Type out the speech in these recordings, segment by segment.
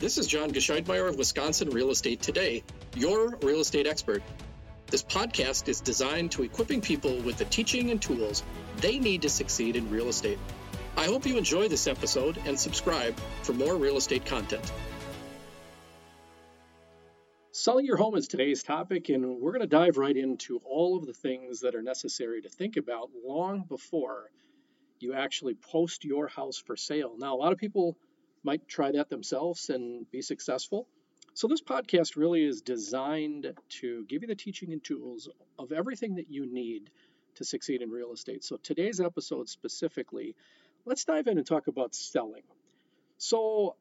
This is John Gescheidmeyer of Wisconsin Real Estate Today, your real estate expert. This podcast is designed to equipping people with the teaching and tools they need to succeed in real estate. I hope you enjoy this episode and subscribe for more real estate content. Selling your home is today's topic, and we're going to dive right into all of the things that are necessary to think about long before you actually post your house for sale. Now, a lot of people might try that themselves and be successful. So, this podcast really is designed to give you the teaching and tools of everything that you need to succeed in real estate. So, today's episode specifically, let's dive in and talk about selling. So,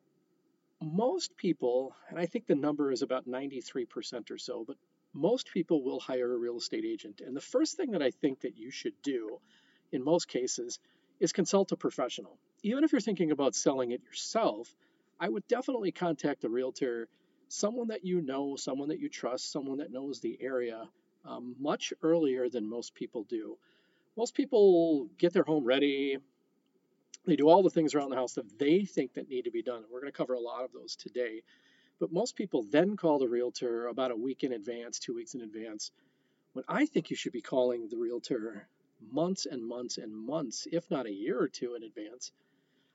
most people, and I think the number is about 93% or so, but most people will hire a real estate agent. And the first thing that I think that you should do in most cases is consult a professional. Even if you're thinking about selling it yourself, I would definitely contact a realtor, someone that you know, someone that you trust, someone that knows the area um, much earlier than most people do. Most people get their home ready, they do all the things around the house that they think that need to be done. We're going to cover a lot of those today. But most people then call the realtor about a week in advance, two weeks in advance, when I think you should be calling the realtor months and months and months, if not a year or two in advance.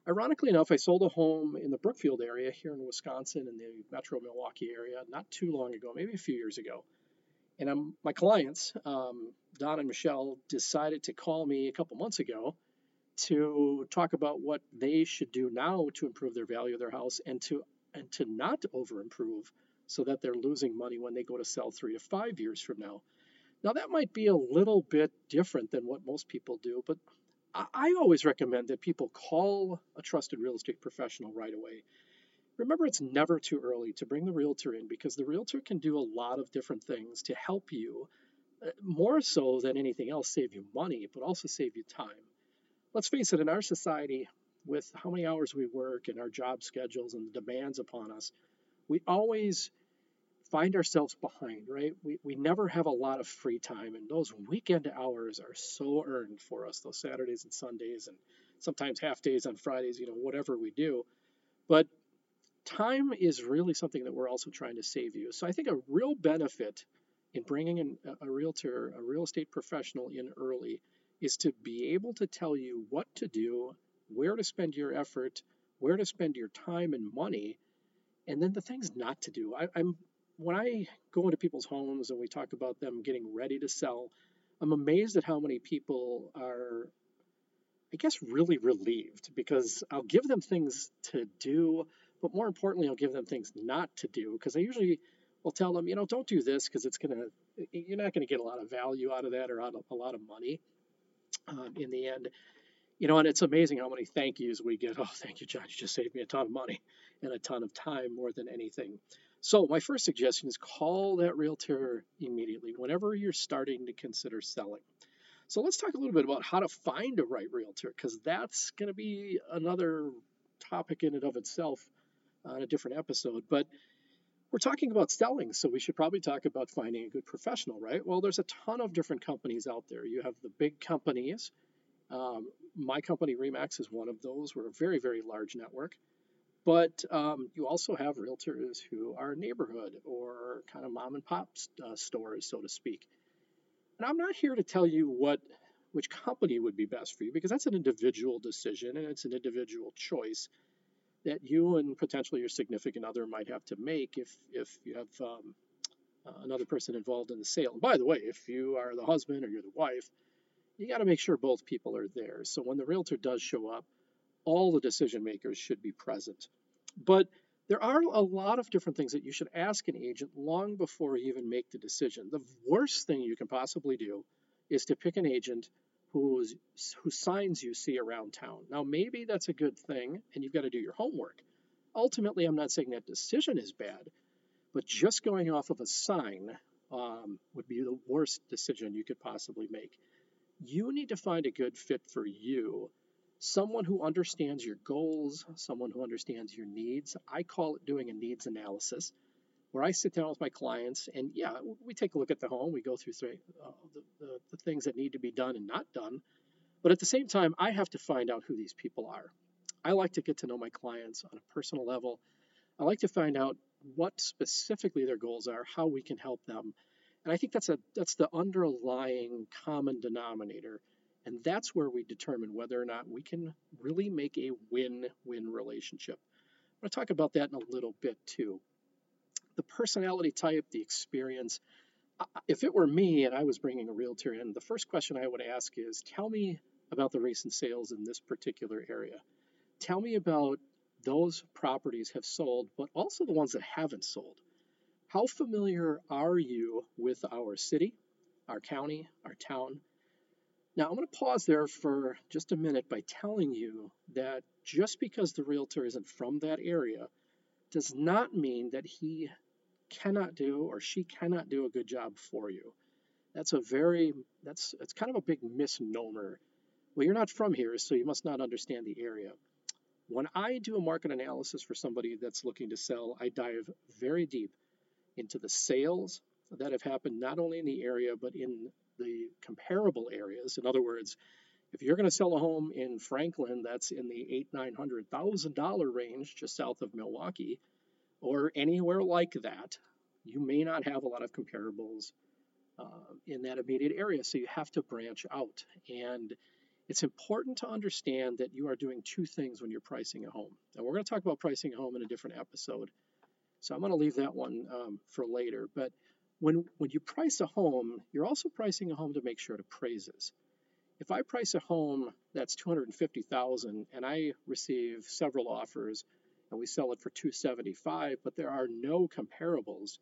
Ironically enough, I sold a home in the Brookfield area here in Wisconsin in the metro Milwaukee area not too long ago, maybe a few years ago. And I'm, my clients, um, Don and Michelle, decided to call me a couple months ago to talk about what they should do now to improve their value of their house and to and to not over improve so that they're losing money when they go to sell three to five years from now. Now, that might be a little bit different than what most people do, but I always recommend that people call a trusted real estate professional right away. Remember, it's never too early to bring the realtor in because the realtor can do a lot of different things to help you, uh, more so than anything else, save you money, but also save you time. Let's face it, in our society, with how many hours we work and our job schedules and the demands upon us, we always find ourselves behind, right? We, we never have a lot of free time, and those weekend hours are so earned for us, those Saturdays and Sundays, and sometimes half days on Fridays, you know, whatever we do. But time is really something that we're also trying to save you. So I think a real benefit in bringing in a realtor, a real estate professional in early, is to be able to tell you what to do, where to spend your effort, where to spend your time and money, and then the things not to do. I, am when I go into people's homes and we talk about them getting ready to sell, I'm amazed at how many people are, I guess, really relieved because I'll give them things to do, but more importantly, I'll give them things not to do because I usually will tell them, you know, don't do this because it's going to, you're not going to get a lot of value out of that or out of a lot of money um, in the end. You know, and it's amazing how many thank yous we get. Oh, thank you, John. You just saved me a ton of money and a ton of time more than anything. So, my first suggestion is call that realtor immediately whenever you're starting to consider selling. So, let's talk a little bit about how to find a right realtor because that's going to be another topic in and of itself on a different episode. But we're talking about selling, so we should probably talk about finding a good professional, right? Well, there's a ton of different companies out there. You have the big companies. Um, my company, Remax, is one of those. We're a very, very large network. But um, you also have realtors who are neighborhood or kind of mom and pop uh, stores, so to speak. And I'm not here to tell you what which company would be best for you because that's an individual decision and it's an individual choice that you and potentially your significant other might have to make if if you have um, uh, another person involved in the sale. And by the way, if you are the husband or you're the wife, you got to make sure both people are there. So when the realtor does show up, all the decision makers should be present. But there are a lot of different things that you should ask an agent long before you even make the decision. The worst thing you can possibly do is to pick an agent who's, whose signs you see around town. Now, maybe that's a good thing, and you've got to do your homework. Ultimately, I'm not saying that decision is bad, but just going off of a sign um, would be the worst decision you could possibly make. You need to find a good fit for you someone who understands your goals, someone who understands your needs. I call it doing a needs analysis, where I sit down with my clients and, yeah, we take a look at the home, we go through uh, the, the, the things that need to be done and not done. But at the same time, I have to find out who these people are. I like to get to know my clients on a personal level. I like to find out what specifically their goals are, how we can help them. And I think that's a that's the underlying common denominator. And that's where we determine whether or not we can really make a win-win relationship. I'm going to talk about that in a little bit too. The personality type, the experience. If it were me and I was bringing a realtor in, the first question I would ask is tell me about the recent sales in this particular area. Tell me about those properties have sold, but also the ones that haven't sold. How familiar are you with our city, our county, our town? Now, I'm going to pause there for just a minute by telling you that just because the realtor isn't from that area does not mean that he cannot do or she cannot do a good job for you. That's a very, that's, it's kind of a big misnomer. Well, you're not from here, so you must not understand the area. When I do a market analysis for somebody that's looking to sell, I dive very deep into the sales that have happened not only in the area but in the comparable areas. In other words, if you're going to sell a home in Franklin that's in the eight nine hundred thousand dollar range just south of Milwaukee, or anywhere like that, you may not have a lot of comparables uh, in that immediate area. So you have to branch out and it's important to understand that you are doing two things when you're pricing a home. And we're going to talk about pricing a home in a different episode. So I'm going to leave that one um, for later. But when, when you price a home, you're also pricing a home to make sure it appraises. If I price a home that's 250,000 and I receive several offers and we sell it for 275, but there are no comparables,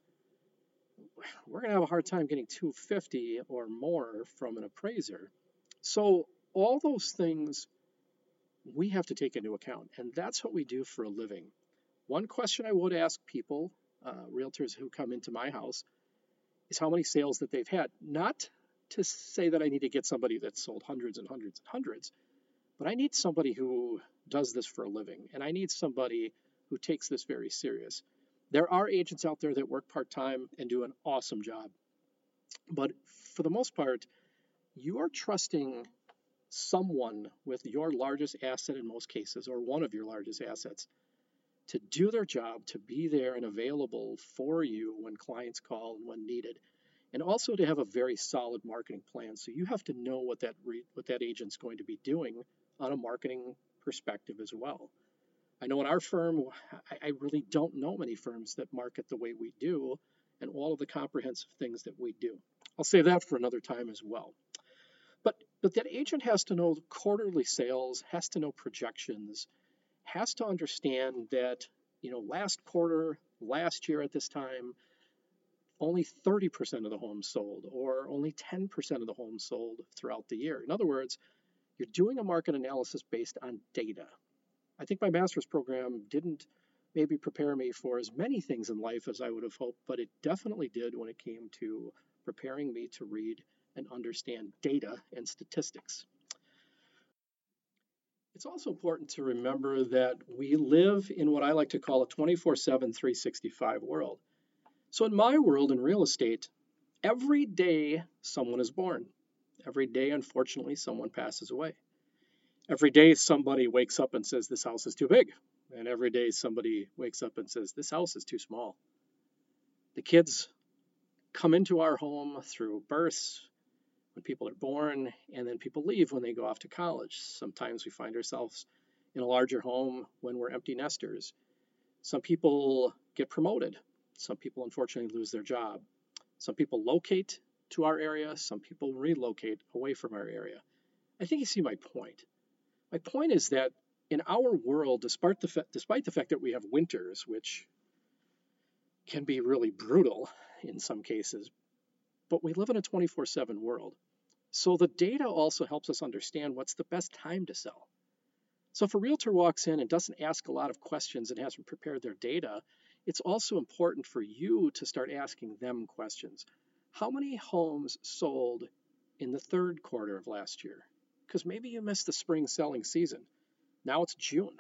we're going to have a hard time getting 250 or more from an appraiser. So all those things we have to take into account, and that's what we do for a living. One question I would ask people, uh, realtors who come into my house, is how many sales that they've had. Not to say that I need to get somebody that's sold hundreds and hundreds and hundreds, but I need somebody who does this for a living, and I need somebody who takes this very serious. There are agents out there that work part time and do an awesome job, but for the most part, you are trusting someone with your largest asset in most cases, or one of your largest assets, to do their job, to be there and available for you when clients call and when needed, and also to have a very solid marketing plan. So you have to know what that re- what that agent's going to be doing on a marketing perspective as well. I know in our firm, I, I really don't know many firms that market the way we do, and all of the comprehensive things that we do. I'll save that for another time as well. But but that agent has to know quarterly sales, has to know projections, has to understand that you know last quarter, last year at this time, only 30% of the homes sold, or only 10% of the homes sold throughout the year. In other words, you're doing a market analysis based on data. I think my master's program didn't maybe prepare me for as many things in life as I would have hoped, but it definitely did when it came to preparing me to read and understand data and statistics. It's also important to remember that we live in what I like to call a 24 7, 365 world. So, in my world in real estate, every day someone is born. Every day, unfortunately, someone passes away. Every day somebody wakes up and says, This house is too big. And every day somebody wakes up and says, This house is too small. The kids come into our home through births, when people are born, and then people leave when they go off to college. Sometimes we find ourselves in a larger home when we're empty nesters. Some people get promoted. Some people unfortunately lose their job. Some people locate to our area. Some people relocate away from our area. I think you see my point. My point is that in our world, despite the, fa- despite the fact that we have winters, which can be really brutal in some cases, but we live in a 24 7 world. So the data also helps us understand what's the best time to sell. So if a realtor walks in and doesn't ask a lot of questions and hasn't prepared their data, it's also important for you to start asking them questions. How many homes sold in the third quarter of last year? Because maybe you missed the spring selling season. Now it's June.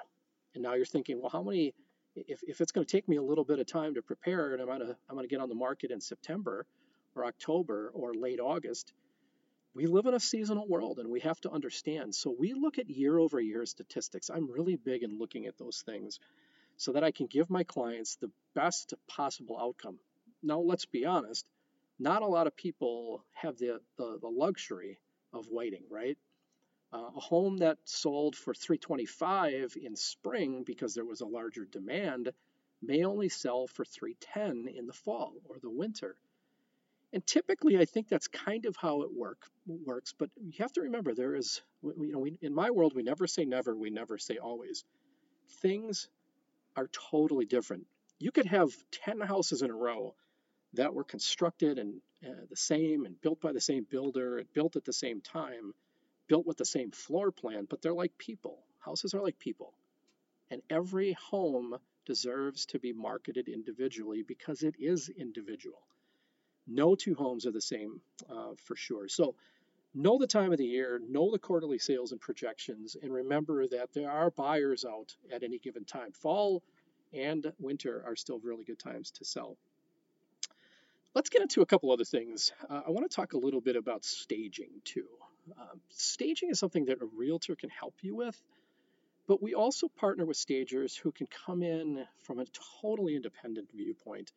And now you're thinking, well, how many, if, if it's going to take me a little bit of time to prepare and I'm going I'm going to get on the market in September, or October or late August, we live in a seasonal world and we have to understand. So we look at year over year statistics. I'm really big in looking at those things. so that I can give my clients the best possible outcome. Now, let's be honest, not a lot of people have the, the, the luxury of waiting, right? Uh, a home that sold for 325 in spring because there was a larger demand may only sell for 310 in the fall or the winter. And typically, I think that's kind of how it work works. But you have to remember, there is, you know, we, in my world, we never say never, we never say always. Things are totally different. You could have 10 houses in a row that were constructed and uh, the same and built by the same builder built at the same time, built with the same floor plan, but they're like people. Houses are like people. And every home deserves to be marketed individually because it is individual. No two homes are the same uh, for sure. So, know the time of the year, know the quarterly sales and projections, and remember that there are buyers out at any given time. Fall and winter are still really good times to sell. Let's get into a couple other things. Uh, I want to talk a little bit about staging too. Um, staging is something that a realtor can help you with, but we also partner with stagers who can come in from a totally independent viewpoint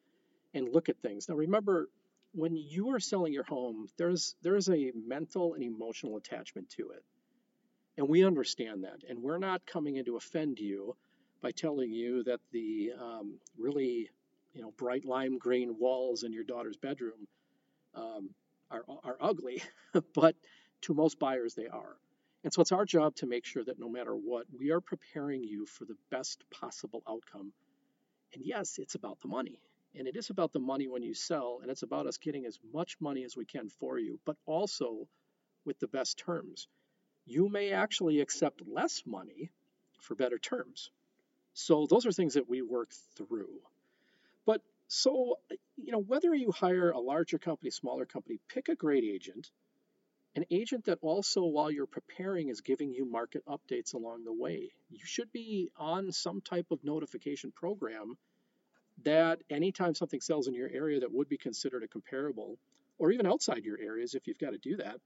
and look at things. Now, remember, when you are selling your home, there's there's a mental and emotional attachment to it. And we understand that. And we're not coming in to offend you by telling you that the um, really you know bright lime green walls in your daughter's bedroom um, are, are ugly, but to most buyers they are. And so it's our job to make sure that no matter what, we are preparing you for the best possible outcome. And yes, it's about the money. And it is about the money when you sell, and it's about us getting as much money as we can for you, but also with the best terms. You may actually accept less money for better terms. So those are things that we work through. But so, you know, whether you hire a larger company, smaller company, pick a great agent, an agent that also, while you're preparing, is giving you market updates along the way. You should be on some type of notification program that anytime something sells in your area that would be considered a comparable, or even outside your areas, if you've got to do that,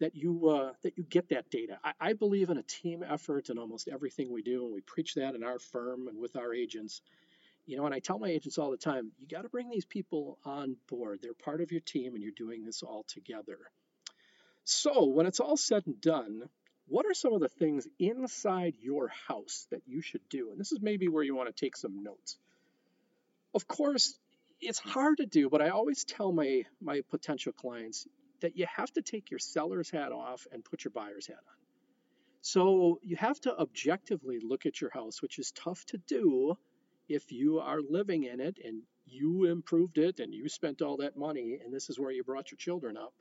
that you uh, that you get that data. I, I believe in a team effort in almost everything we do, and we preach that in our firm and with our agents. You know, and I tell my agents all the time, you got to bring these people on board. They're part of your team, and you're doing this all together. So, when it's all said and done, what are some of the things inside your house that you should do? And this is maybe where you want to take some notes of course, it's hard to do, but I always tell my my potential clients that you have to take your seller's hat off and put your buyer's hat on. So you have to objectively look at your house, which is tough to do if you are living in it and you improved it and you spent all that money and this is where you brought your children up.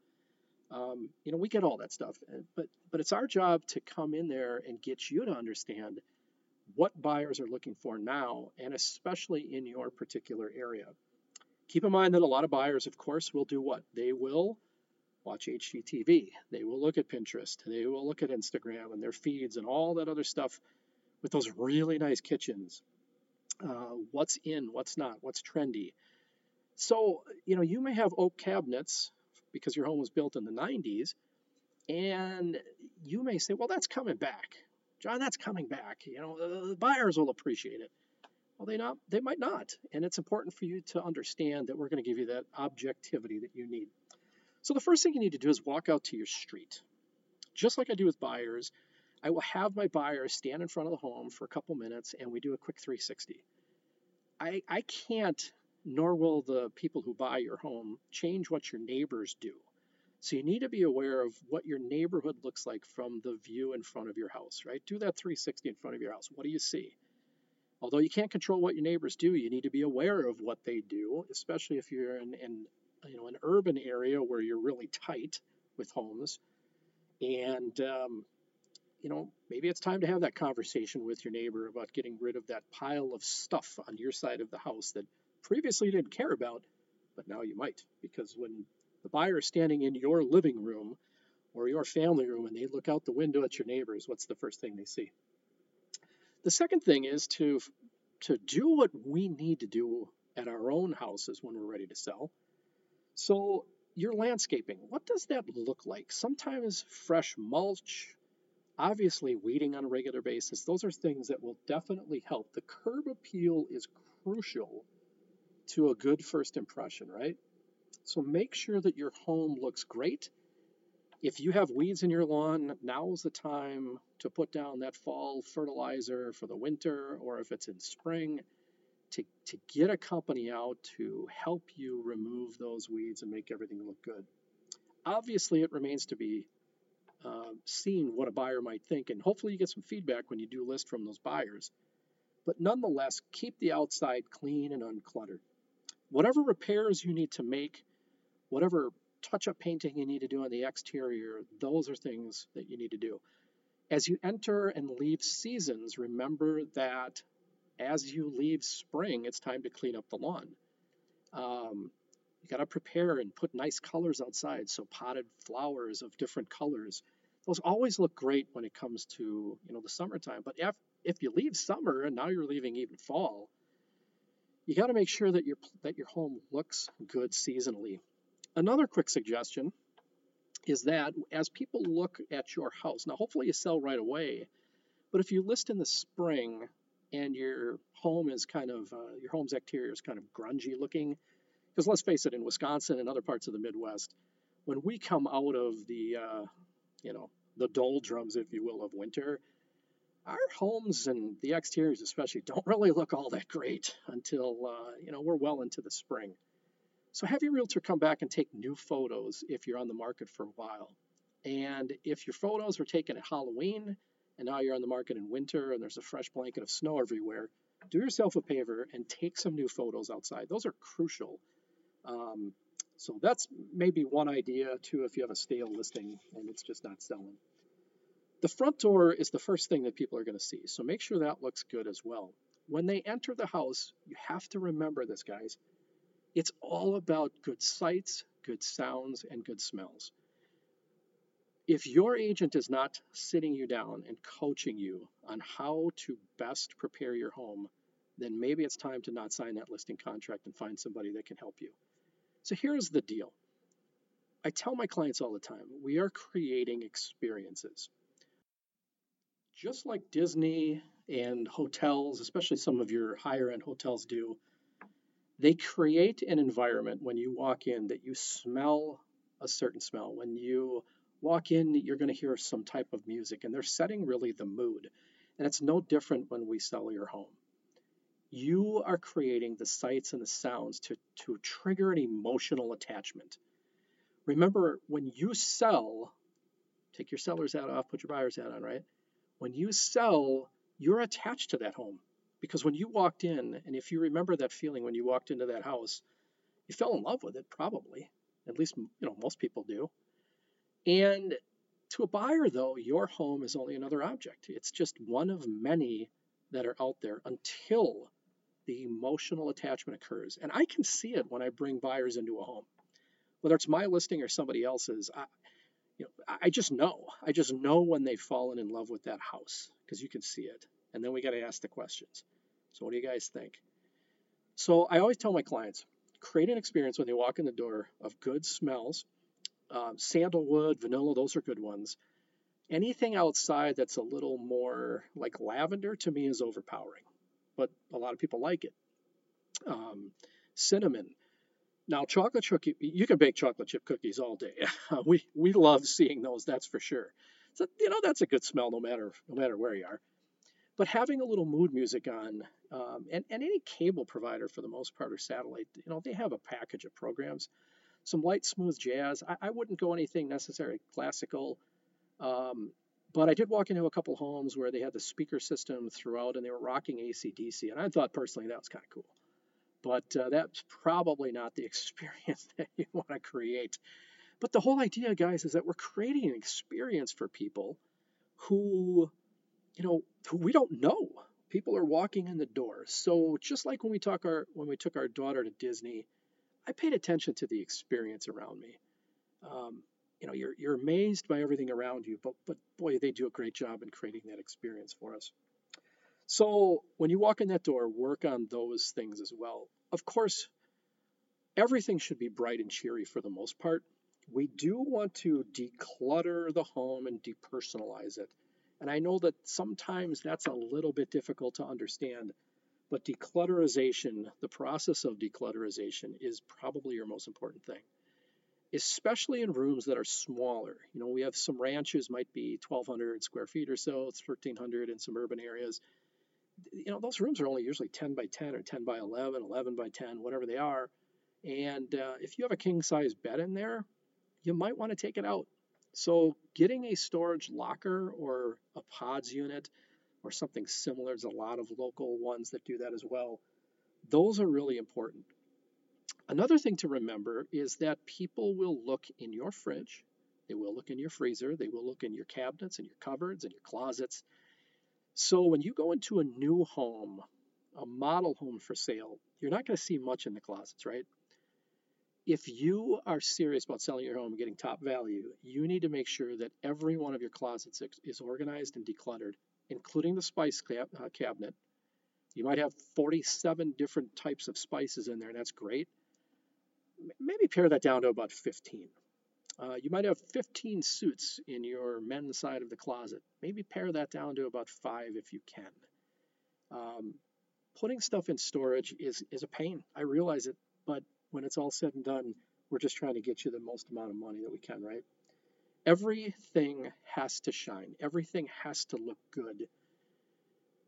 Um, you know, we get all that stuff, but but it's our job to come in there and get you to understand what buyers are looking for now, and especially in your particular area. Keep in mind that a lot of buyers, of course, will do what? They will watch HGTV, they will look at Pinterest, they will look at Instagram and their feeds and all that other stuff with those really nice kitchens. Uh, what's in, what's not, what's trendy. So, you know, you may have oak cabinets because your home was built in the 90s, and you may say, well, that's coming back. John, that's coming back. You know, the, the buyers will appreciate it. Well, they not, they might not, and it's important for you to understand that we're going to give you that objectivity that you need. So the first thing you need to do is walk out to your street, just like I do with buyers. I will have my buyers stand in front of the home for a couple minutes, and we do a quick 360. I, I can't, nor will the people who buy your home change what your neighbors do. So you need to be aware of what your neighborhood looks like from the view in front of your house, right? Do that 360 in front of your house. What do you see? Although you can't control what your neighbors do, you need to be aware of what they do, especially if you're in, in you know an urban area where you're really tight with homes. And um, you know maybe it's time to have that conversation with your neighbor about getting rid of that pile of stuff on your side of the house that previously you didn't care about, but now you might because when the buyer is standing in your living room or your family room and they look out the window at your neighbors, what's the first thing they see? The second thing is to to do what we need to do at our own houses when we're ready to sell. So your landscaping, what does that look like? Sometimes fresh mulch, Obviously, weeding on a regular basis, those are things that will definitely help. The curb appeal is crucial to a good first impression, right? So make sure that your home looks great. If you have weeds in your lawn, now is the time to put down that fall fertilizer for the winter, or if it's in spring, to, to get a company out to help you remove those weeds and make everything look good. Obviously, it remains to be uh, seen what a buyer might think, and hopefully, you get some feedback when you do list from those buyers. But nonetheless, keep the outside clean and uncluttered. Whatever repairs you need to make, whatever touch up painting you need to do on the exterior, those are things that you need to do. As you enter and leave seasons, remember that as you leave spring, it's time to clean up the lawn. Um, you got to prepare and put nice colors outside. So potted flowers of different colors, those always look great when it comes to you know the summertime. But if if you leave summer and now you're leaving even fall, you got to make sure that your that your home looks good seasonally. Another quick suggestion is that as people look at your house, now hopefully you sell right away, but if you list in the spring and your home is kind of, uh, your home's exterior is kind of grungy looking, because let's face it, in Wisconsin and other parts of the Midwest, when we come out of the, uh, you know, the doldrums, if you will, of winter, our homes and the exteriors especially don't really look all that great until, uh, you know, we're well into the spring. So have your realtor come back and take new photos if you're on the market for a while. And if your photos were taken at Halloween and now you're on the market in winter and there's a fresh blanket of snow everywhere, do yourself a favor and take some new photos outside. Those are crucial. Um, so that's maybe one idea too if you have a stale listing and it's just not selling. The front door is the first thing that people are going to see, so make sure that looks good as well. When they enter the house, you have to remember this, guys. It's all about good sights, good sounds, and good smells. If your agent is not sitting you down and coaching you on how to best prepare your home, then maybe it's time to not sign that listing contract and find somebody that can help you. So here's the deal I tell my clients all the time we are creating experiences. Just like Disney and hotels, especially some of your higher end hotels do, they create an environment when you walk in that you smell a certain smell. When you walk in, you're going to hear some type of music, and they're setting really the mood. And it's no different when we sell your home. You are creating the sights and the sounds to, to trigger an emotional attachment. Remember, when you sell, take your seller's hat off, put your buyer's hat on, right? When you sell, you're attached to that home. Because when you walked in, and if you remember that feeling when you walked into that house, you fell in love with it, probably. At least, you know, most people do. And to a buyer, though, your home is only another object. It's just one of many that are out there until the emotional attachment occurs. And I can see it when I bring buyers into a home, whether it's my listing or somebody else's. I, you know, I just know. I just know when they've fallen in love with that house because you can see it. And then we got to ask the questions. So, what do you guys think? So, I always tell my clients create an experience when they walk in the door of good smells. Um, sandalwood, vanilla, those are good ones. Anything outside that's a little more like lavender to me is overpowering, but a lot of people like it. Um, cinnamon. Now, chocolate chip, you can bake chocolate chip cookies all day. we we love seeing those, that's for sure. So you know that's a good smell no matter no matter where you are. But having a little mood music on, um, and, and any cable provider for the most part or satellite, you know, they have a package of programs. Some light, smooth jazz. I, I wouldn't go anything necessarily classical. Um, but I did walk into a couple homes where they had the speaker system throughout and they were rocking ACDC. And I thought personally that was kind of cool. But uh, that's probably not the experience that you want to create. But the whole idea, guys, is that we're creating an experience for people who you know, we don't know. People are walking in the door. So just like when we talk our when we took our daughter to Disney, I paid attention to the experience around me. Um, you know, you're you're amazed by everything around you, but but boy, they do a great job in creating that experience for us. So when you walk in that door, work on those things as well. Of course, everything should be bright and cheery for the most part. We do want to declutter the home and depersonalize it And I know that sometimes that's a little bit difficult to understand, but declutterization, the process of declutterization, is probably your most important thing, especially in rooms that are smaller. You know, we have some ranches, might be 1,200 square feet or so, it's 1,300 in some urban areas. You know, those rooms are only usually 10 by 10 or 10 by 11, 11 by 10, whatever they are. And uh, if you have a king size bed in there, you might want to take it out. So, getting a storage locker or a pods unit or something similar, there's a lot of local ones that do that as well. Those are really important. Another thing to remember is that people will look in your fridge, they will look in your freezer, they will look in your cabinets and your cupboards and your closets. So, when you go into a new home, a model home for sale, you're not going to see much in the closets, right? If you are serious about selling your home and getting top value, you need to make sure that every one of your closets is organized and decluttered, including the spice uh, cabinet. You might have 47 different types of spices in there, and that's great. Maybe pare that down to about 15. Uh, you might have 15 suits in your men's side of the closet. Maybe pare that down to about five if you can. Um, putting stuff in storage is, is a pain. I realize it, but when it's all said and done, we're just trying to get you the most amount of money that we can, right? Everything has to shine, everything has to look good.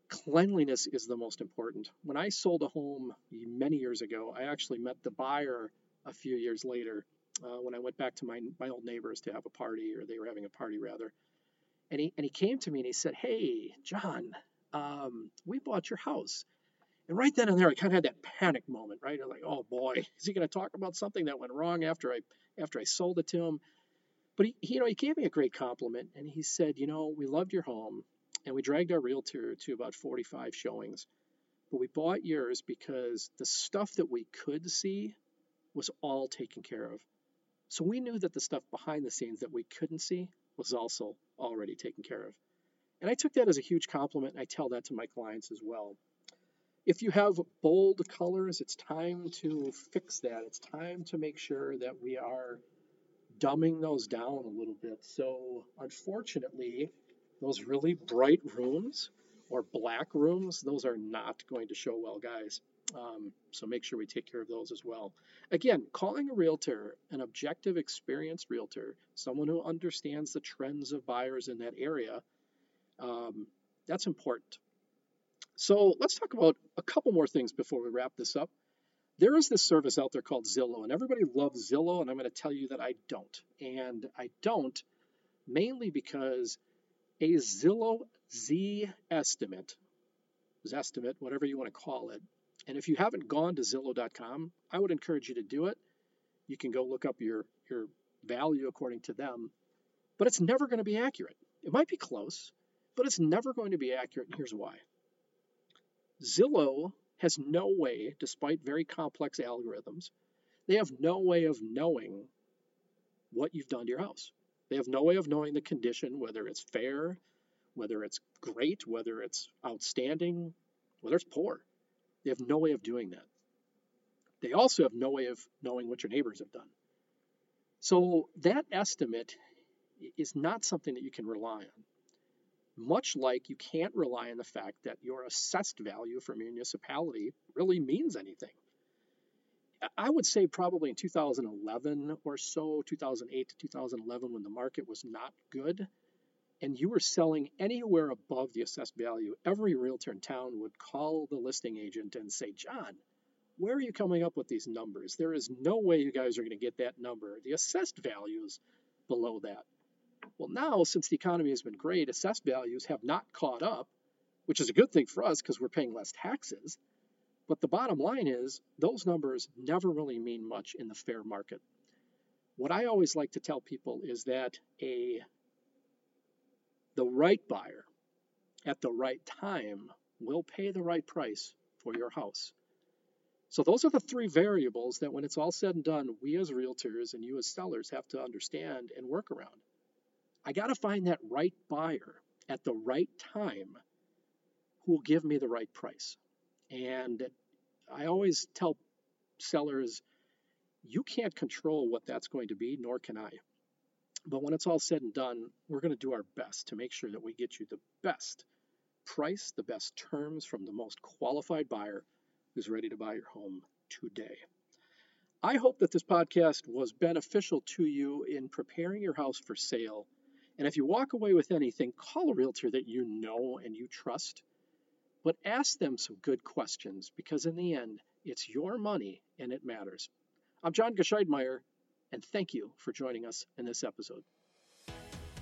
Cleanliness is the most important. When I sold a home many years ago, I actually met the buyer a few years later uh, when I went back to my, my old neighbors to have a party, or they were having a party rather. And he, and he came to me and he said, Hey, John, um, we bought your house. And right then and there, I kind of had that panic moment, right? I'm like, oh boy, is he going to talk about something that went wrong after I after I sold it to him? But he, he, you know, he gave me a great compliment, and he said, you know, we loved your home, and we dragged our realtor to about 45 showings, but we bought yours because the stuff that we could see was all taken care of. So we knew that the stuff behind the scenes that we couldn't see was also already taken care of. And I took that as a huge compliment, and I tell that to my clients as well. If you have bold colors, it's time to fix that. It's time to make sure that we are dumbing those down a little bit. So, unfortunately, those really bright rooms or black rooms, those are not going to show well, guys. Um, so make sure we take care of those as well. Again, calling a realtor, an objective, experienced realtor, someone who understands the trends of buyers in that area, um, that's important. So let's talk about a couple more things before we wrap this up. There is this service out there called Zillow, and everybody loves Zillow, and I'm going to tell you that I don't. And I don't mainly because a Zillow Z estimate, estimate, whatever you want to call it, and if you haven't gone to Zillow.com, I would encourage you to do it. You can go look up your, your value according to them, but it's never going to be accurate. It might be close, but it's never going to be accurate, and here's why. Zillow has no way, despite very complex algorithms, they have no way of knowing what you've done to your house. They have no way of knowing the condition, whether it's fair, whether it's great, whether it's outstanding, whether it's poor. They have no way of doing that. They also have no way of knowing what your neighbors have done. So that estimate is not something that you can rely on much like you can't rely on the fact that your assessed value for municipality really means anything. I would say probably in 2011 or so, 2008 to 2011, when the market was not good, and you were selling anywhere above the assessed value, every realtor in town would call the listing agent and say, John, where are you coming up with these numbers? There is no way you guys are going to get that number. The assessed value is below that. Well, now, since the economy has been great, assessed values have not caught up, which is a good thing for us because we're paying less taxes. But the bottom line is, those numbers never really mean much in the fair market. What I always like to tell people is that a the right buyer at the right time will pay the right price for your house. So those are the three variables that when it's all said and done, we as realtors and you as sellers have to understand and work around. I got to find that right buyer at the right time who will give me the right price. And I always tell sellers, you can't control what that's going to be, nor can I. But when it's all said and done, we're going to do our best to make sure that we get you the best price, the best terms from the most qualified buyer who's ready to buy your home today. I hope that this podcast was beneficial to you in preparing your house for sale. And if you walk away with anything, call a realtor that you know and you trust, but ask them some good questions because in the end, it's your money and it matters. I'm John Gescheidmeyer, and thank you for joining us in this episode.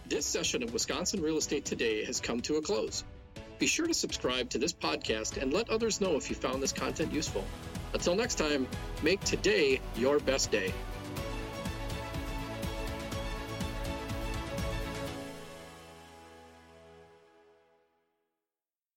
This session of Wisconsin Real Estate Today has come to a close. Be sure to subscribe to this podcast and let others know if you found this content useful. Until next time, make today your best day.